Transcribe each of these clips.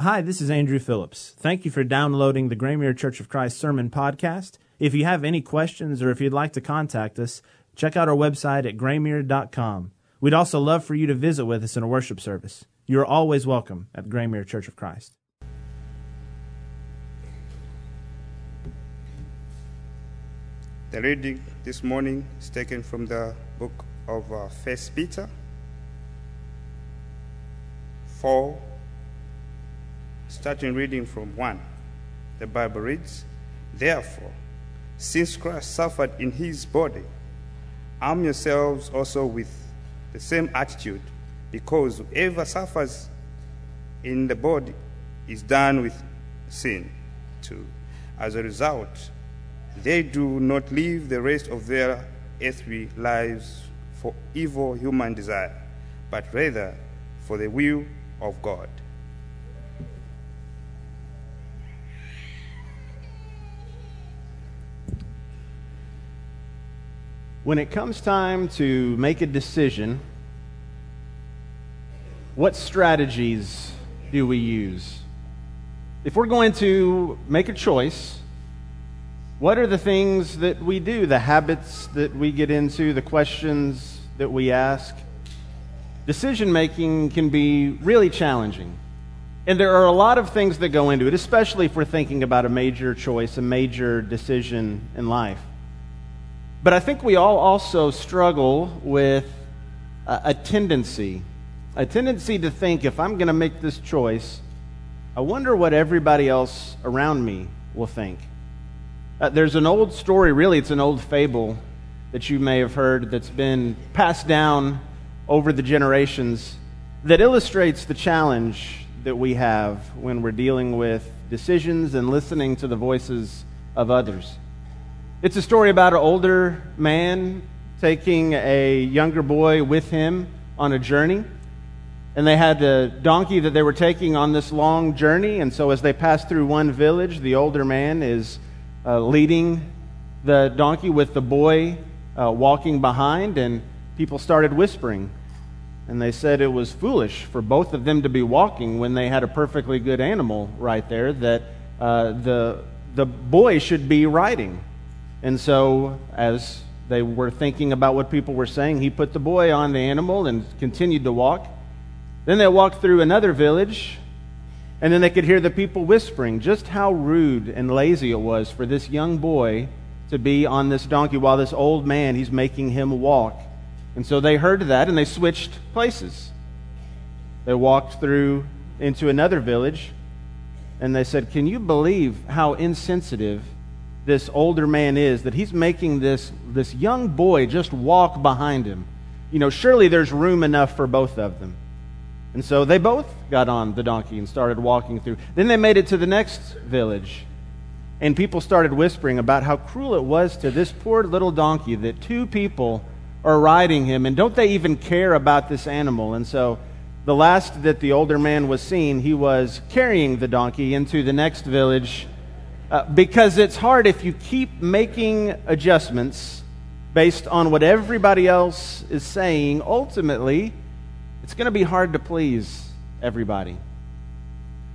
Hi, this is Andrew Phillips. Thank you for downloading the Graymere Church of Christ Sermon Podcast. If you have any questions or if you'd like to contact us, check out our website at graymere.com. We'd also love for you to visit with us in a worship service. You are always welcome at Graymere Church of Christ. The reading this morning is taken from the book of uh, First Peter 4, starting reading from 1. The Bible reads, Therefore, since Christ suffered in his body, arm yourselves also with the same attitude, because whoever suffers in the body is done with sin too. As a result, they do not live the rest of their earthly lives for evil human desire, but rather for the will of God. When it comes time to make a decision, what strategies do we use? If we're going to make a choice, what are the things that we do, the habits that we get into, the questions that we ask? Decision making can be really challenging. And there are a lot of things that go into it, especially if we're thinking about a major choice, a major decision in life. But I think we all also struggle with a, a tendency, a tendency to think if I'm going to make this choice, I wonder what everybody else around me will think. Uh, there's an old story, really, it's an old fable that you may have heard that's been passed down over the generations that illustrates the challenge that we have when we're dealing with decisions and listening to the voices of others. It's a story about an older man taking a younger boy with him on a journey. And they had a donkey that they were taking on this long journey. And so, as they pass through one village, the older man is uh, leading the donkey with the boy uh, walking behind. And people started whispering. And they said it was foolish for both of them to be walking when they had a perfectly good animal right there, that uh, the, the boy should be riding. And so, as they were thinking about what people were saying, he put the boy on the animal and continued to walk. Then they walked through another village, and then they could hear the people whispering just how rude and lazy it was for this young boy to be on this donkey while this old man, he's making him walk. And so they heard that and they switched places. They walked through into another village, and they said, Can you believe how insensitive? This older man is that he's making this, this young boy just walk behind him. You know, surely there's room enough for both of them. And so they both got on the donkey and started walking through. Then they made it to the next village. And people started whispering about how cruel it was to this poor little donkey that two people are riding him. And don't they even care about this animal? And so the last that the older man was seen, he was carrying the donkey into the next village uh, because it's hard if you keep making adjustments based on what everybody else is saying. Ultimately, it's going to be hard to please everybody.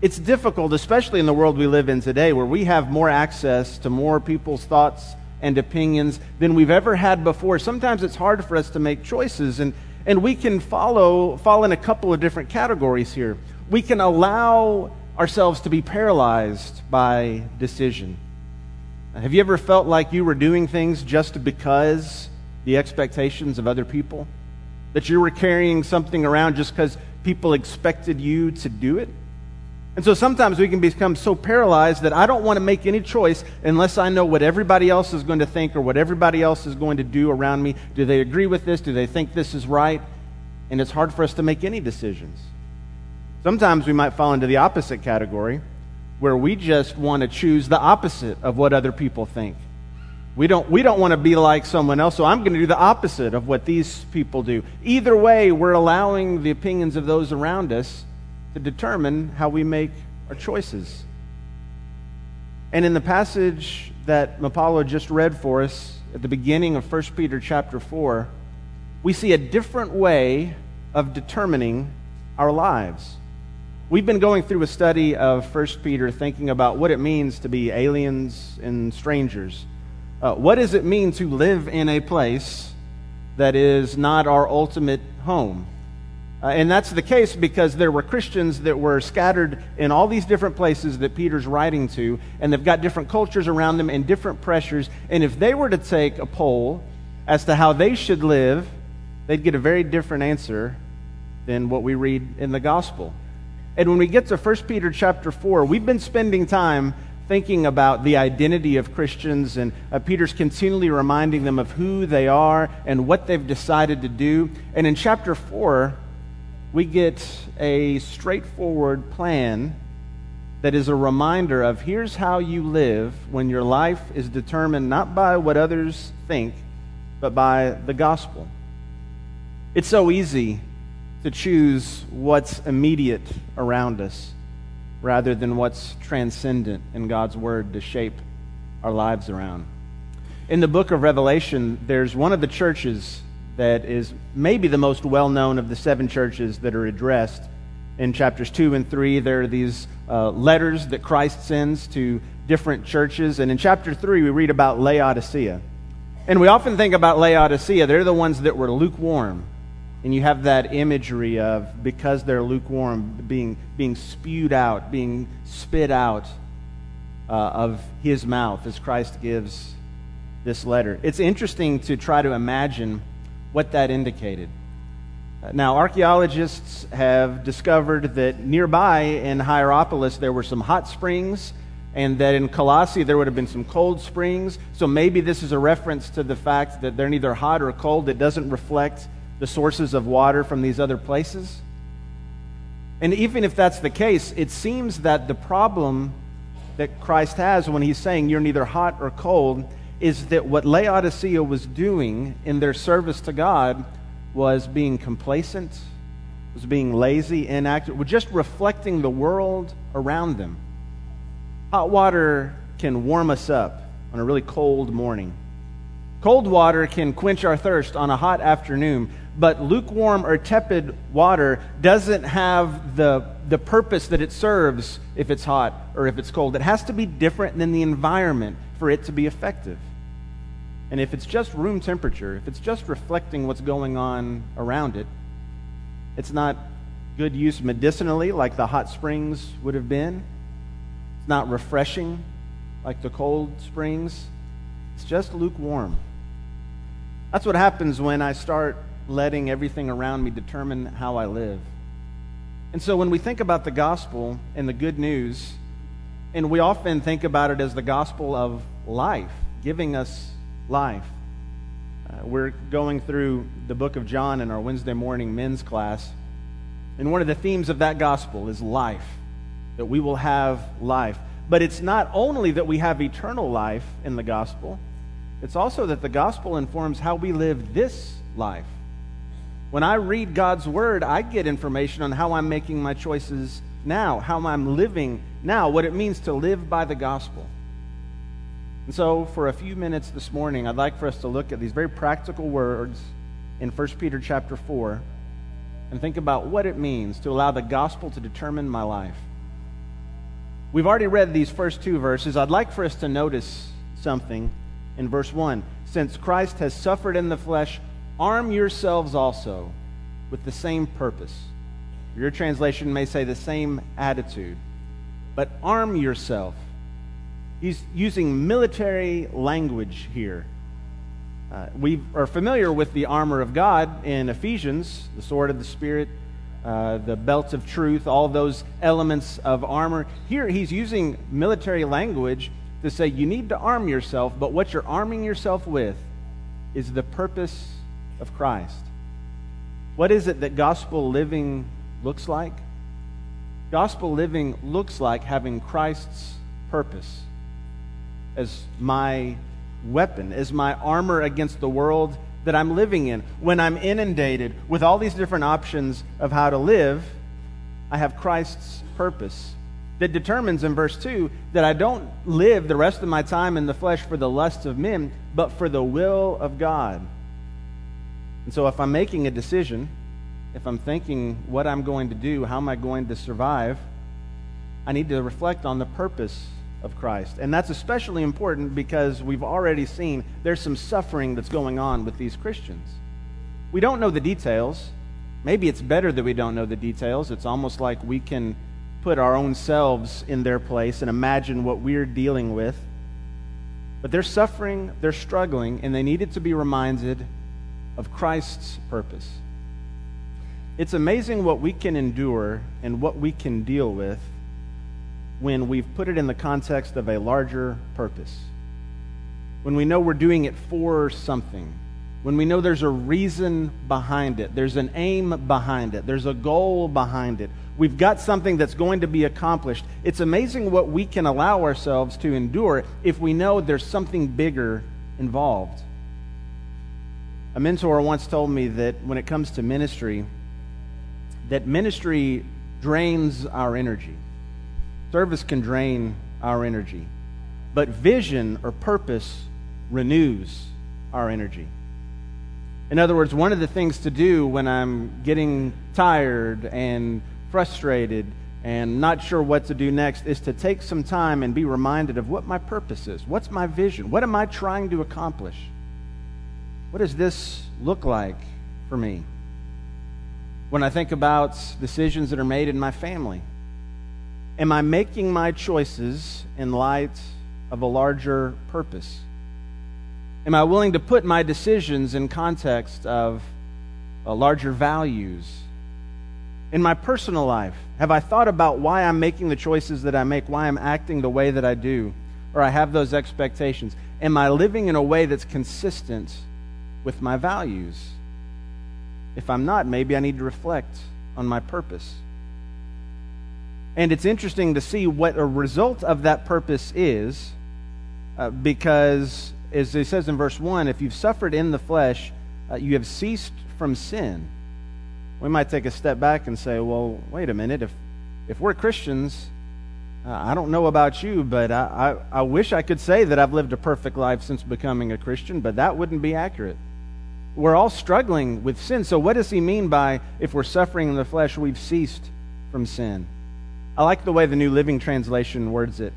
It's difficult, especially in the world we live in today, where we have more access to more people's thoughts and opinions than we've ever had before. Sometimes it's hard for us to make choices, and, and we can follow, fall in a couple of different categories here. We can allow ourselves to be paralyzed by decision. Have you ever felt like you were doing things just because the expectations of other people? That you were carrying something around just because people expected you to do it? And so sometimes we can become so paralyzed that I don't want to make any choice unless I know what everybody else is going to think or what everybody else is going to do around me. Do they agree with this? Do they think this is right? And it's hard for us to make any decisions. Sometimes we might fall into the opposite category where we just want to choose the opposite of what other people think. We don't, we don't want to be like someone else, so I'm going to do the opposite of what these people do. Either way, we're allowing the opinions of those around us to determine how we make our choices. And in the passage that Mapalo just read for us at the beginning of 1 Peter chapter 4, we see a different way of determining our lives. We've been going through a study of 1 Peter thinking about what it means to be aliens and strangers. Uh, what does it mean to live in a place that is not our ultimate home? Uh, and that's the case because there were Christians that were scattered in all these different places that Peter's writing to, and they've got different cultures around them and different pressures. And if they were to take a poll as to how they should live, they'd get a very different answer than what we read in the gospel. And when we get to 1 Peter chapter 4, we've been spending time thinking about the identity of Christians, and uh, Peter's continually reminding them of who they are and what they've decided to do. And in chapter 4, we get a straightforward plan that is a reminder of here's how you live when your life is determined not by what others think, but by the gospel. It's so easy to choose what's immediate around us rather than what's transcendent in God's Word to shape our lives around. In the book of Revelation, there's one of the churches that is maybe the most well known of the seven churches that are addressed. In chapters 2 and 3, there are these uh, letters that Christ sends to different churches. And in chapter 3, we read about Laodicea. And we often think about Laodicea, they're the ones that were lukewarm. And you have that imagery of because they're lukewarm, being, being spewed out, being spit out uh, of his mouth as Christ gives this letter. It's interesting to try to imagine what that indicated. Uh, now, archaeologists have discovered that nearby in Hierapolis there were some hot springs, and that in Colossae there would have been some cold springs. So maybe this is a reference to the fact that they're neither hot or cold. It doesn't reflect the sources of water from these other places. And even if that's the case, it seems that the problem that Christ has when he's saying you're neither hot or cold is that what Laodicea was doing in their service to God was being complacent, was being lazy, inactive, was just reflecting the world around them. Hot water can warm us up on a really cold morning. Cold water can quench our thirst on a hot afternoon, but lukewarm or tepid water doesn't have the, the purpose that it serves if it's hot or if it's cold. It has to be different than the environment for it to be effective. And if it's just room temperature, if it's just reflecting what's going on around it, it's not good use medicinally like the hot springs would have been. It's not refreshing like the cold springs. It's just lukewarm. That's what happens when I start letting everything around me determine how I live. And so when we think about the gospel and the good news, and we often think about it as the gospel of life, giving us life. Uh, we're going through the book of John in our Wednesday morning men's class. And one of the themes of that gospel is life, that we will have life. But it's not only that we have eternal life in the gospel, it's also that the gospel informs how we live this life. When I read God's word, I get information on how I'm making my choices now, how I'm living now, what it means to live by the gospel. And so, for a few minutes this morning, I'd like for us to look at these very practical words in 1 Peter chapter 4 and think about what it means to allow the gospel to determine my life. We've already read these first two verses. I'd like for us to notice something in verse 1. Since Christ has suffered in the flesh, arm yourselves also with the same purpose. Your translation may say the same attitude, but arm yourself He's using military language here. Uh, we are familiar with the armor of God in Ephesians, the sword of the Spirit, uh, the belt of truth, all those elements of armor. Here, he's using military language to say you need to arm yourself, but what you're arming yourself with is the purpose of Christ. What is it that gospel living looks like? Gospel living looks like having Christ's purpose as my weapon, as my armor against the world that I'm living in. When I'm inundated with all these different options of how to live, I have Christ's purpose that determines in verse 2 that I don't live the rest of my time in the flesh for the lusts of men, but for the will of God. And so if I'm making a decision if I'm thinking what I'm going to do, how am I going to survive, I need to reflect on the purpose of Christ. And that's especially important because we've already seen there's some suffering that's going on with these Christians. We don't know the details. Maybe it's better that we don't know the details. It's almost like we can put our own selves in their place and imagine what we're dealing with. But they're suffering, they're struggling, and they needed to be reminded of Christ's purpose. It's amazing what we can endure and what we can deal with when we've put it in the context of a larger purpose. When we know we're doing it for something. When we know there's a reason behind it, there's an aim behind it, there's a goal behind it. We've got something that's going to be accomplished. It's amazing what we can allow ourselves to endure if we know there's something bigger involved. A mentor once told me that when it comes to ministry, that ministry drains our energy. Service can drain our energy. But vision or purpose renews our energy. In other words, one of the things to do when I'm getting tired and frustrated and not sure what to do next is to take some time and be reminded of what my purpose is. What's my vision? What am I trying to accomplish? What does this look like for me? When I think about decisions that are made in my family, am I making my choices in light of a larger purpose? Am I willing to put my decisions in context of uh, larger values? In my personal life, have I thought about why I'm making the choices that I make, why I'm acting the way that I do, or I have those expectations? Am I living in a way that's consistent with my values? If I'm not, maybe I need to reflect on my purpose. And it's interesting to see what a result of that purpose is, uh, because as it says in verse 1, if you've suffered in the flesh, uh, you have ceased from sin. We might take a step back and say, well, wait a minute. If, if we're Christians, uh, I don't know about you, but I, I, I wish I could say that I've lived a perfect life since becoming a Christian, but that wouldn't be accurate. We're all struggling with sin. So, what does he mean by if we're suffering in the flesh, we've ceased from sin? I like the way the New Living Translation words it.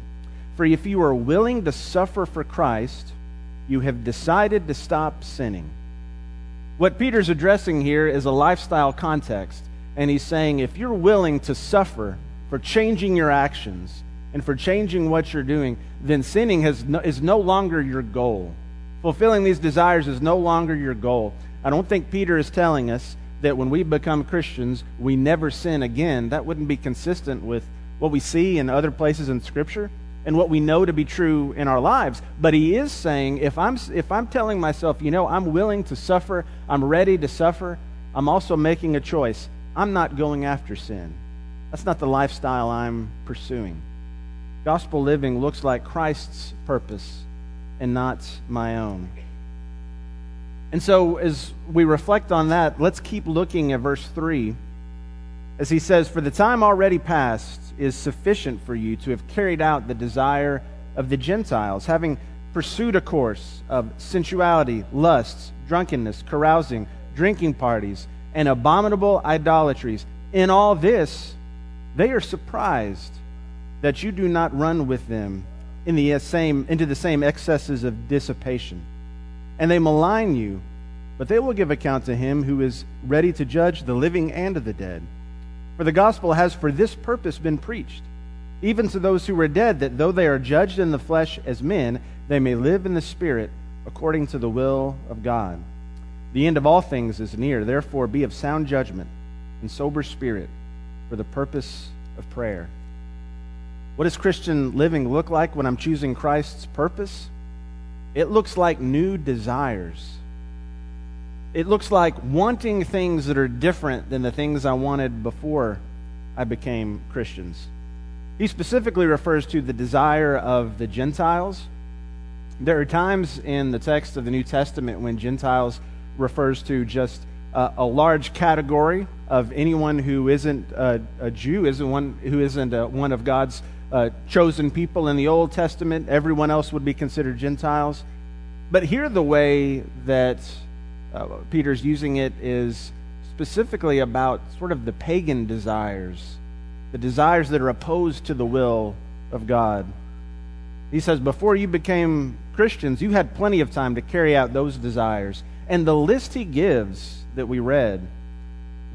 For if you are willing to suffer for Christ, you have decided to stop sinning. What Peter's addressing here is a lifestyle context, and he's saying if you're willing to suffer for changing your actions and for changing what you're doing, then sinning has no, is no longer your goal. Fulfilling these desires is no longer your goal. I don't think Peter is telling us that when we become Christians, we never sin again. That wouldn't be consistent with what we see in other places in Scripture and what we know to be true in our lives. But he is saying if I'm, if I'm telling myself, you know, I'm willing to suffer, I'm ready to suffer, I'm also making a choice. I'm not going after sin. That's not the lifestyle I'm pursuing. Gospel living looks like Christ's purpose and not my own. And so, as we reflect on that, let's keep looking at verse 3 as he says, For the time already past is sufficient for you to have carried out the desire of the Gentiles, having pursued a course of sensuality, lusts, drunkenness, carousing, drinking parties, and abominable idolatries. In all this, they are surprised that you do not run with them in the uh, same, into the same excesses of dissipation. And they malign you, but they will give account to him who is ready to judge the living and the dead. For the gospel has for this purpose been preached, even to those who are dead, that though they are judged in the flesh as men, they may live in the spirit according to the will of God. The end of all things is near. Therefore, be of sound judgment and sober spirit for the purpose of prayer. What does Christian living look like when I'm choosing Christ's purpose? It looks like new desires. It looks like wanting things that are different than the things I wanted before I became Christians. He specifically refers to the desire of the Gentiles. There are times in the text of the New Testament when Gentiles refers to just uh, a large category of anyone who isn't a, a Jew, isn't one who isn't a, one of God's uh, chosen people in the Old Testament. Everyone else would be considered Gentiles. But here, the way that uh, Peter's using it is specifically about sort of the pagan desires, the desires that are opposed to the will of God. He says, Before you became Christians, you had plenty of time to carry out those desires. And the list he gives that we read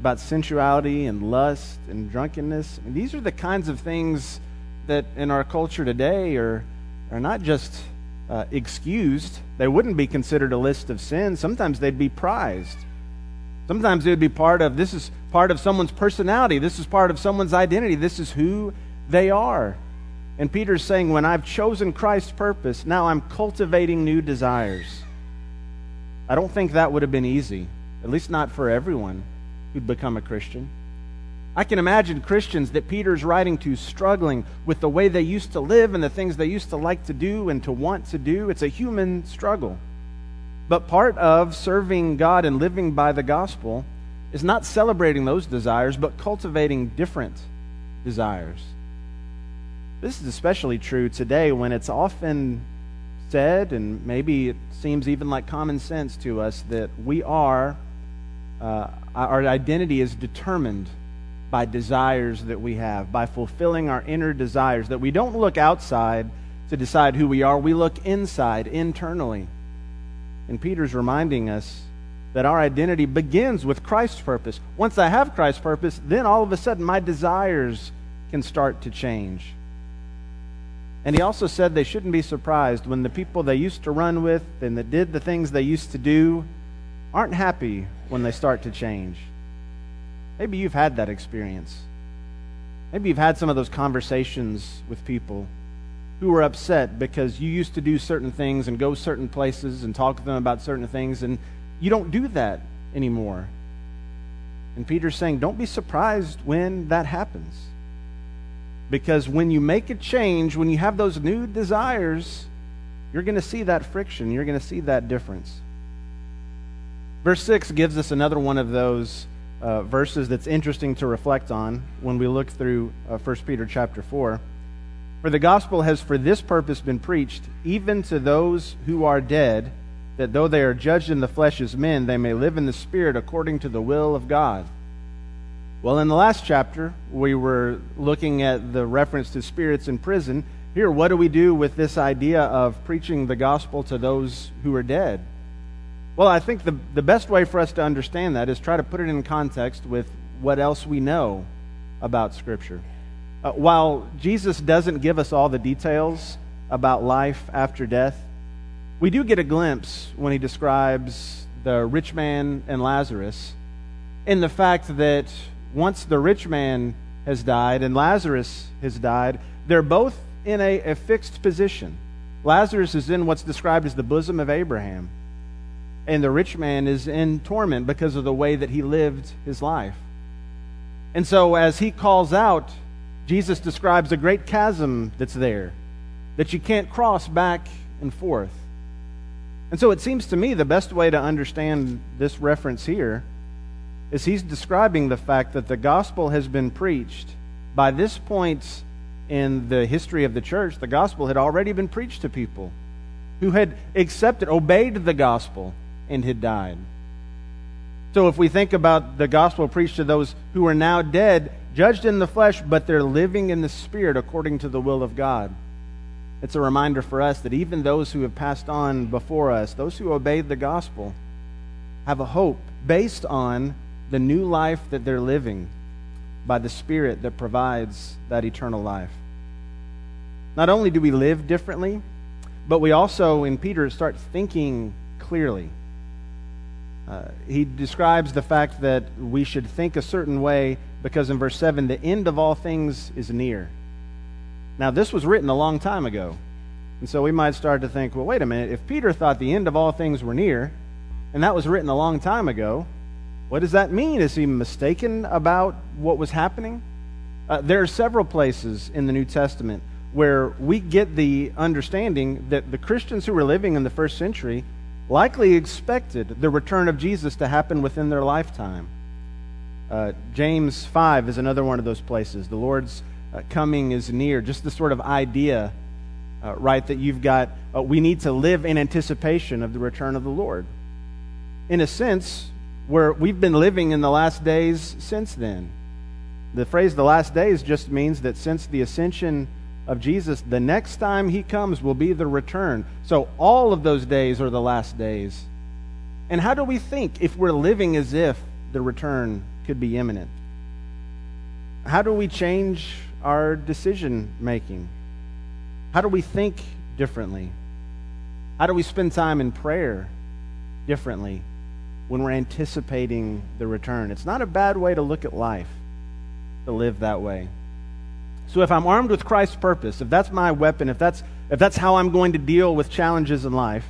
about sensuality and lust and drunkenness, I mean, these are the kinds of things that in our culture today are, are not just uh, excused, they wouldn't be considered a list of sins. Sometimes they'd be prized. Sometimes it would be part of this is part of someone's personality, this is part of someone's identity, this is who they are. And Peter's saying, when I've chosen Christ's purpose, now I'm cultivating new desires. I don't think that would have been easy, at least not for everyone who'd become a Christian. I can imagine Christians that Peter's writing to struggling with the way they used to live and the things they used to like to do and to want to do. It's a human struggle. But part of serving God and living by the gospel is not celebrating those desires, but cultivating different desires. This is especially true today when it's often said, and maybe it seems even like common sense to us, that we are, uh, our identity is determined by desires that we have, by fulfilling our inner desires, that we don't look outside to decide who we are, we look inside, internally. And Peter's reminding us that our identity begins with Christ's purpose. Once I have Christ's purpose, then all of a sudden my desires can start to change. And he also said they shouldn't be surprised when the people they used to run with and that did the things they used to do aren't happy when they start to change. Maybe you've had that experience. Maybe you've had some of those conversations with people who were upset because you used to do certain things and go certain places and talk to them about certain things, and you don't do that anymore. And Peter's saying, don't be surprised when that happens. Because when you make a change, when you have those new desires, you're going to see that friction. You're going to see that difference. Verse 6 gives us another one of those uh, verses that's interesting to reflect on when we look through uh, 1 Peter chapter 4. For the gospel has for this purpose been preached, even to those who are dead, that though they are judged in the flesh as men, they may live in the spirit according to the will of God. Well, in the last chapter, we were looking at the reference to spirits in prison. Here, what do we do with this idea of preaching the gospel to those who are dead? Well, I think the, the best way for us to understand that is try to put it in context with what else we know about Scripture. Uh, while Jesus doesn't give us all the details about life after death, we do get a glimpse when he describes the rich man and Lazarus in the fact that once the rich man has died and Lazarus has died, they're both in a, a, fixed position. Lazarus is in what's described as the bosom of Abraham, and the rich man is in torment because of the way that he lived his life. And so, as he calls out, Jesus describes a great chasm that's there that you can't cross back and forth. And so, it seems to me the best way to understand this reference here is he's describing the fact that the gospel has been preached. By this point in the history of the church, the gospel had already been preached to people who had accepted, obeyed the gospel, and had died. So if we think about the gospel preached to those who are now dead, judged in the flesh, but they're living in the spirit according to the will of God. It's a reminder for us that even those who have passed on before us, those who obeyed the gospel, have a hope based on the new life that they're living by the Spirit that provides that eternal life. Not only do we live differently, but we also, in Peter, start thinking clearly. Uh, he describes the fact that we should think a certain way because in verse 7, the end of all things is near. Now, this was written a long time ago. And so we might start to think, well, wait a minute. If Peter thought the end of all things were near, and that was written a long time ago, what does that mean? Is he mistaken about what was happening? Uh, there are several places in the New Testament where we get the understanding that the Christians who were living in the first century likely expected the return of Jesus to happen within their lifetime. Uh, James 5 is another one of those places. The Lord's uh, coming is near. Just the sort of idea, uh, right, that you've got, uh, we need to live in anticipation of the return of the Lord. In a sense, where we've been living in the last days since then. The phrase the last days just means that since the ascension of Jesus, the next time he comes will be the return. So all of those days are the last days. And how do we think if we're living as if the return could be imminent? How do we change our decision making? How do we think differently? How do we spend time in prayer differently when we're anticipating the return? It's not a bad way to look at life to live that way. So if I'm armed with Christ's purpose, if that's my weapon, if that's if that's how I'm going to deal with challenges in life,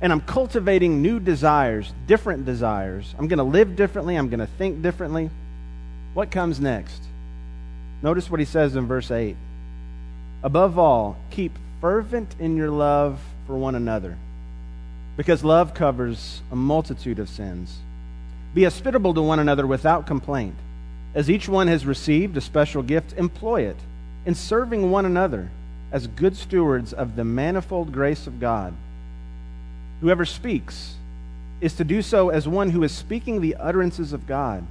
and I'm cultivating new desires, different desires, I'm going to live differently, I'm going to think differently, what comes next? Notice what he says in verse 8. Above all, keep fervent in your love for one another, because love covers a multitude of sins. Be hospitable to one another without complaint. As each one has received a special gift, employ it in serving one another as good stewards of the manifold grace of God. Whoever speaks is to do so as one who is speaking the utterances of God.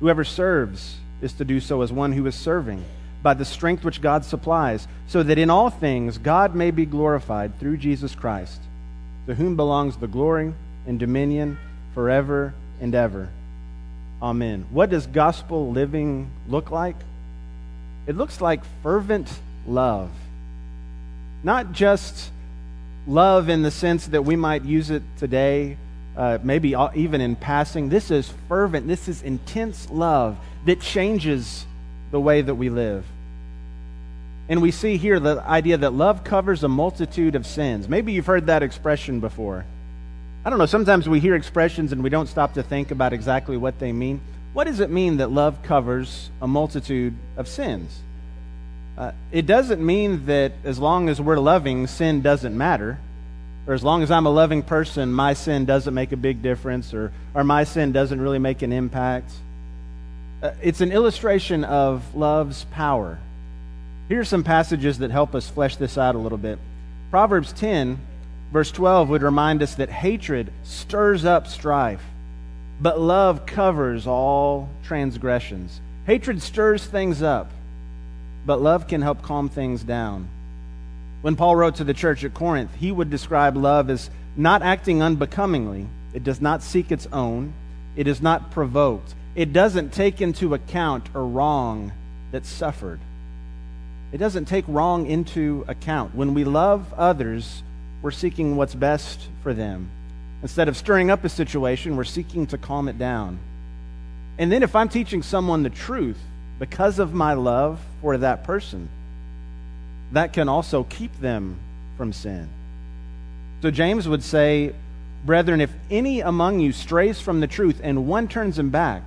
Whoever serves is to do so as one who is serving by the strength which God supplies, so that in all things God may be glorified through Jesus Christ, to whom belongs the glory and dominion forever and ever. Amen. What does gospel living look like? It looks like fervent love. Not just love in the sense that we might use it today, uh, maybe even in passing. This is fervent, this is intense love that changes the way that we live. And we see here the idea that love covers a multitude of sins. Maybe you've heard that expression before. I don't know, sometimes we hear expressions and we don't stop to think about exactly what they mean. What does it mean that love covers a multitude of sins? Uh, it doesn't mean that as long as we're loving, sin doesn't matter. Or as long as I'm a loving person, my sin doesn't make a big difference, or, or my sin doesn't really make an impact. Uh, it's an illustration of love's power. Here are some passages that help us flesh this out a little bit. Proverbs 10 Verse 12 would remind us that hatred stirs up strife, but love covers all transgressions. Hatred stirs things up, but love can help calm things down. When Paul wrote to the church at Corinth, he would describe love as not acting unbecomingly. It does not seek its own. It is not provoked. It doesn't take into account a wrong that's suffered. It doesn't take wrong into account. When we love others, we're seeking what's best for them. Instead of stirring up a situation, we're seeking to calm it down. And then if I'm teaching someone the truth because of my love for that person, that can also keep them from sin. So James would say, Brethren, if any among you strays from the truth and one turns him back,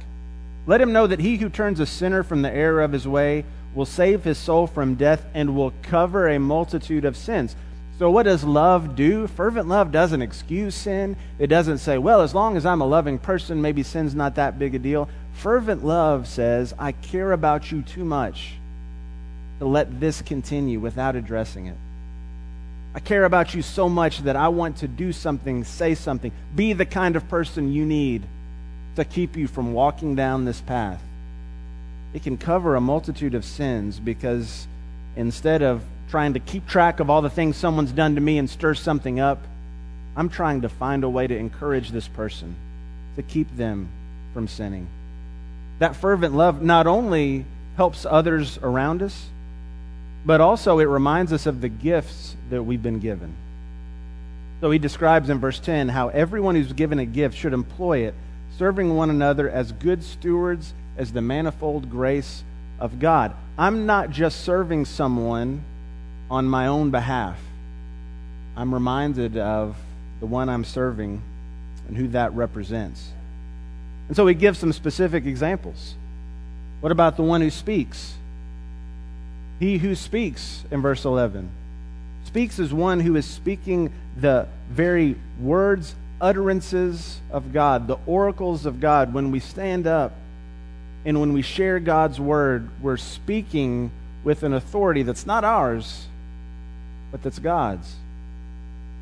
let him know that he who turns a sinner from the error of his way will save his soul from death and will cover a multitude of sins. So, what does love do? Fervent love doesn't excuse sin. It doesn't say, well, as long as I'm a loving person, maybe sin's not that big a deal. Fervent love says, I care about you too much to let this continue without addressing it. I care about you so much that I want to do something, say something, be the kind of person you need to keep you from walking down this path. It can cover a multitude of sins because instead of trying to keep track of all the things someone's done to me and stir something up. I'm trying to find a way to encourage this person, to keep them from sinning. That fervent love not only helps others around us, but also it reminds us of the gifts that we've been given. So he describes in verse 10 how everyone who's given a gift should employ it, serving one another as good stewards as the manifold grace of God. I'm not just serving someone on my own behalf, I'm reminded of the one I'm serving and who that represents. And so he gives some specific examples. What about the one who speaks? He who speaks, in verse 11, speaks as one who is speaking the very words, utterances of God, the oracles of God. When we stand up and when we share God's word, we're speaking with an authority that's not ours, but that's God's.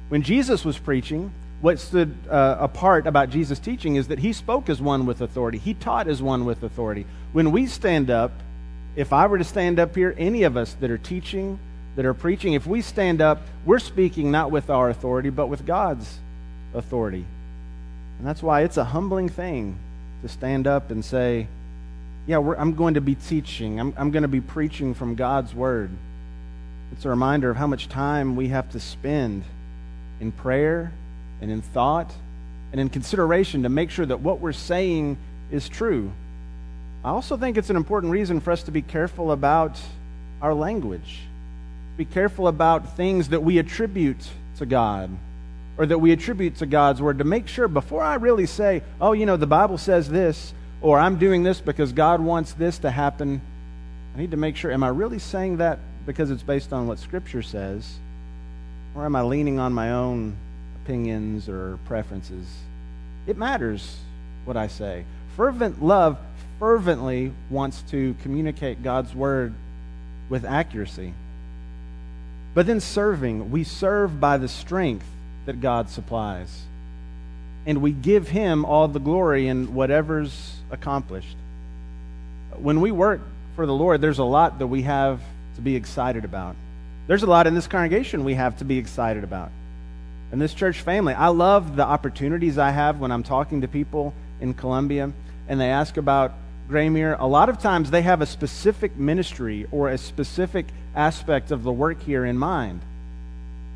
When Jesus was preaching, what stood uh, apart about Jesus' teaching is that he spoke as one with authority, he taught as one with authority. When we stand up, if I were to stand up here, any of us that are teaching, that are preaching, if we stand up, we're speaking not with our authority, but with God's authority. And that's why it's a humbling thing to stand up and say, Yeah, I'm going to be teaching, I'm, I'm going to be preaching from God's Word. It's a reminder of how much time we have to spend in prayer and in thought and in consideration to make sure that what we're saying is true. I also think it's an important reason for us to be careful about our language. Be careful about things that we attribute to God or that we attribute to God's word to make sure before I really say, oh, you know, the Bible says this, or I'm doing this because God wants this to happen, I need to make sure, am I really saying that because it's based on what Scripture says? Or am I leaning on my own opinions or preferences? It matters what I say. Fervent love fervently wants to communicate God's word with accuracy. But then serving, we serve by the strength that God supplies. And we give Him all the glory in whatever's accomplished. When we work for the Lord, there's a lot that we have to be excited about. There's a lot in this congregation we have to be excited about. And this church family, I love the opportunities I have when I'm talking to people in Columbia and they ask about Graymere. A lot of times they have a specific ministry or a specific aspect of the work here in mind.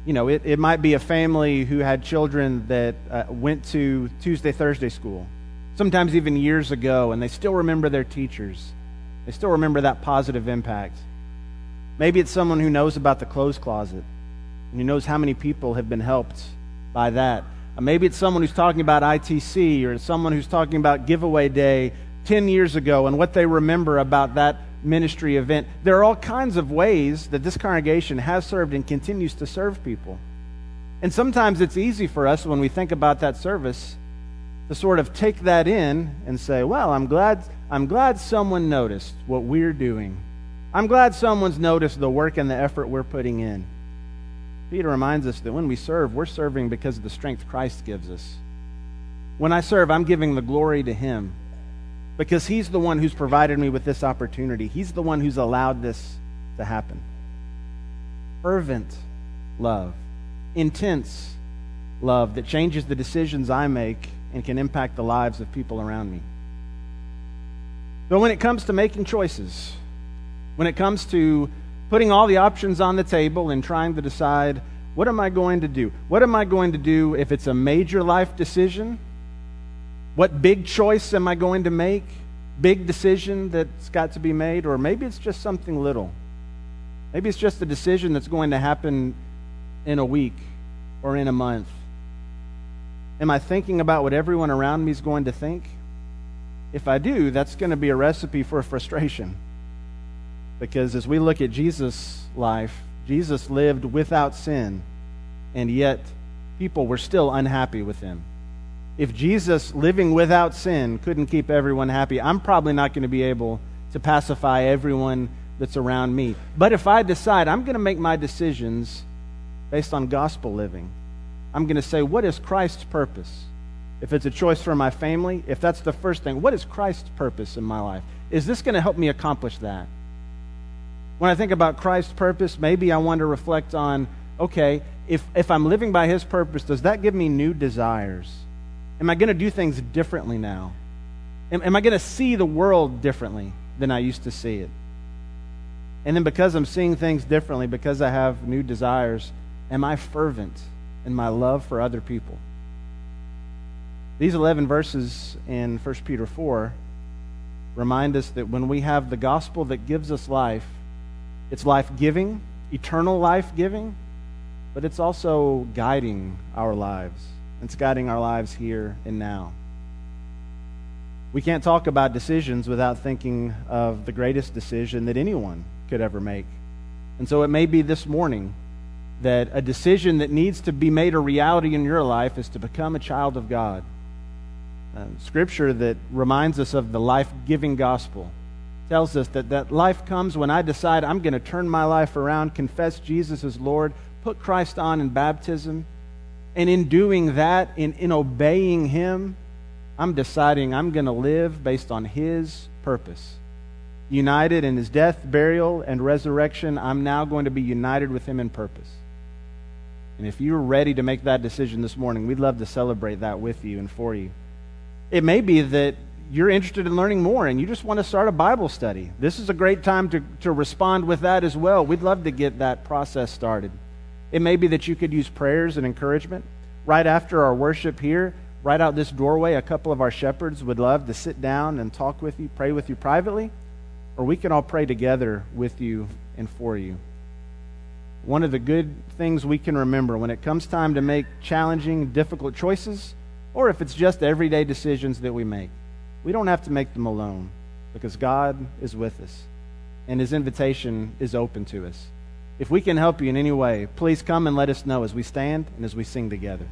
You know, it, it might be a family who had children that uh, went to Tuesday, Thursday school, sometimes even years ago, and they still remember their teachers. They still remember that positive impact. Maybe it's someone who knows about the clothes closet and who knows how many people have been helped by that. Uh, maybe it's someone who's talking about ITC or someone who's talking about giveaway day 10 years ago and what they remember about that ministry event. There are all kinds of ways that this congregation has served and continues to serve people. And sometimes it's easy for us when we think about that service to sort of take that in and say, well, I'm glad, I'm glad someone noticed what we're doing. I'm glad someone's noticed the work and the effort we're putting in. Peter reminds us that when we serve, we're serving because of the strength Christ gives us. When I serve, I'm giving the glory to Him because He's the one who's provided me with this opportunity. He's the one who's allowed this to happen. Fervent love, intense love that changes the decisions I make and can impact the lives of people around me. But when it comes to making choices, when it comes to putting all the options on the table and trying to decide what am I going to do? What am I going to do if it's a major life decision? What big choice am I going to make? Big decision that's got to be made? Or maybe it's just something little. Maybe it's just a decision that's going to happen in a week or in a month. Am I thinking about what everyone around me is going to think? If I do, that's going to be a recipe for frustration. Because as we look at Jesus' life, Jesus lived without sin, and yet people were still unhappy with him. If Jesus, living without sin, couldn't keep everyone happy, I'm probably not going to be able to pacify everyone that's around me. But if I decide I'm going to make my decisions based on gospel living, I'm going to say, what is Christ's purpose? If it's a choice for my family, if that's the first thing, what is Christ's purpose in my life? Is this going to help me accomplish that? When I think about Christ's purpose, maybe I want to reflect on okay, if, if I'm living by his purpose, does that give me new desires? Am I going to do things differently now? Am, am I going to see the world differently than I used to see it? And then because I'm seeing things differently, because I have new desires, am I fervent in my love for other people? These 11 verses in 1 Peter 4 remind us that when we have the gospel that gives us life, it's life giving, eternal life giving, but it's also guiding our lives. It's guiding our lives here and now. We can't talk about decisions without thinking of the greatest decision that anyone could ever make. And so it may be this morning that a decision that needs to be made a reality in your life is to become a child of God. Uh, scripture that reminds us of the life giving gospel tells us that that life comes when I decide I'm going to turn my life around, confess Jesus as Lord, put Christ on in baptism, And in doing that, in, in obeying Him, I'm deciding I'm going to live based on His purpose. United in His death, burial, and resurrection, I'm now going to be united with Him in purpose. And if you're ready to make that decision this morning, we'd love to celebrate that with you and for you. It may be that you're interested in learning more and you just want to start a Bible study. This is a great time to, to respond with that as well. We'd love to get that process started. It may be that you could use prayers and encouragement. Right after our worship here, right out this doorway, a couple of our shepherds would love to sit down and talk with you, pray with you privately, or we can all pray together with you and for you. One of the good things we can remember when it comes time to make challenging, difficult choices, or if it's just everyday decisions that we make, we don't have to make them alone because God is with us and His invitation is open to us. If we can help you in any way, please come and let us know as we stand and as we sing together.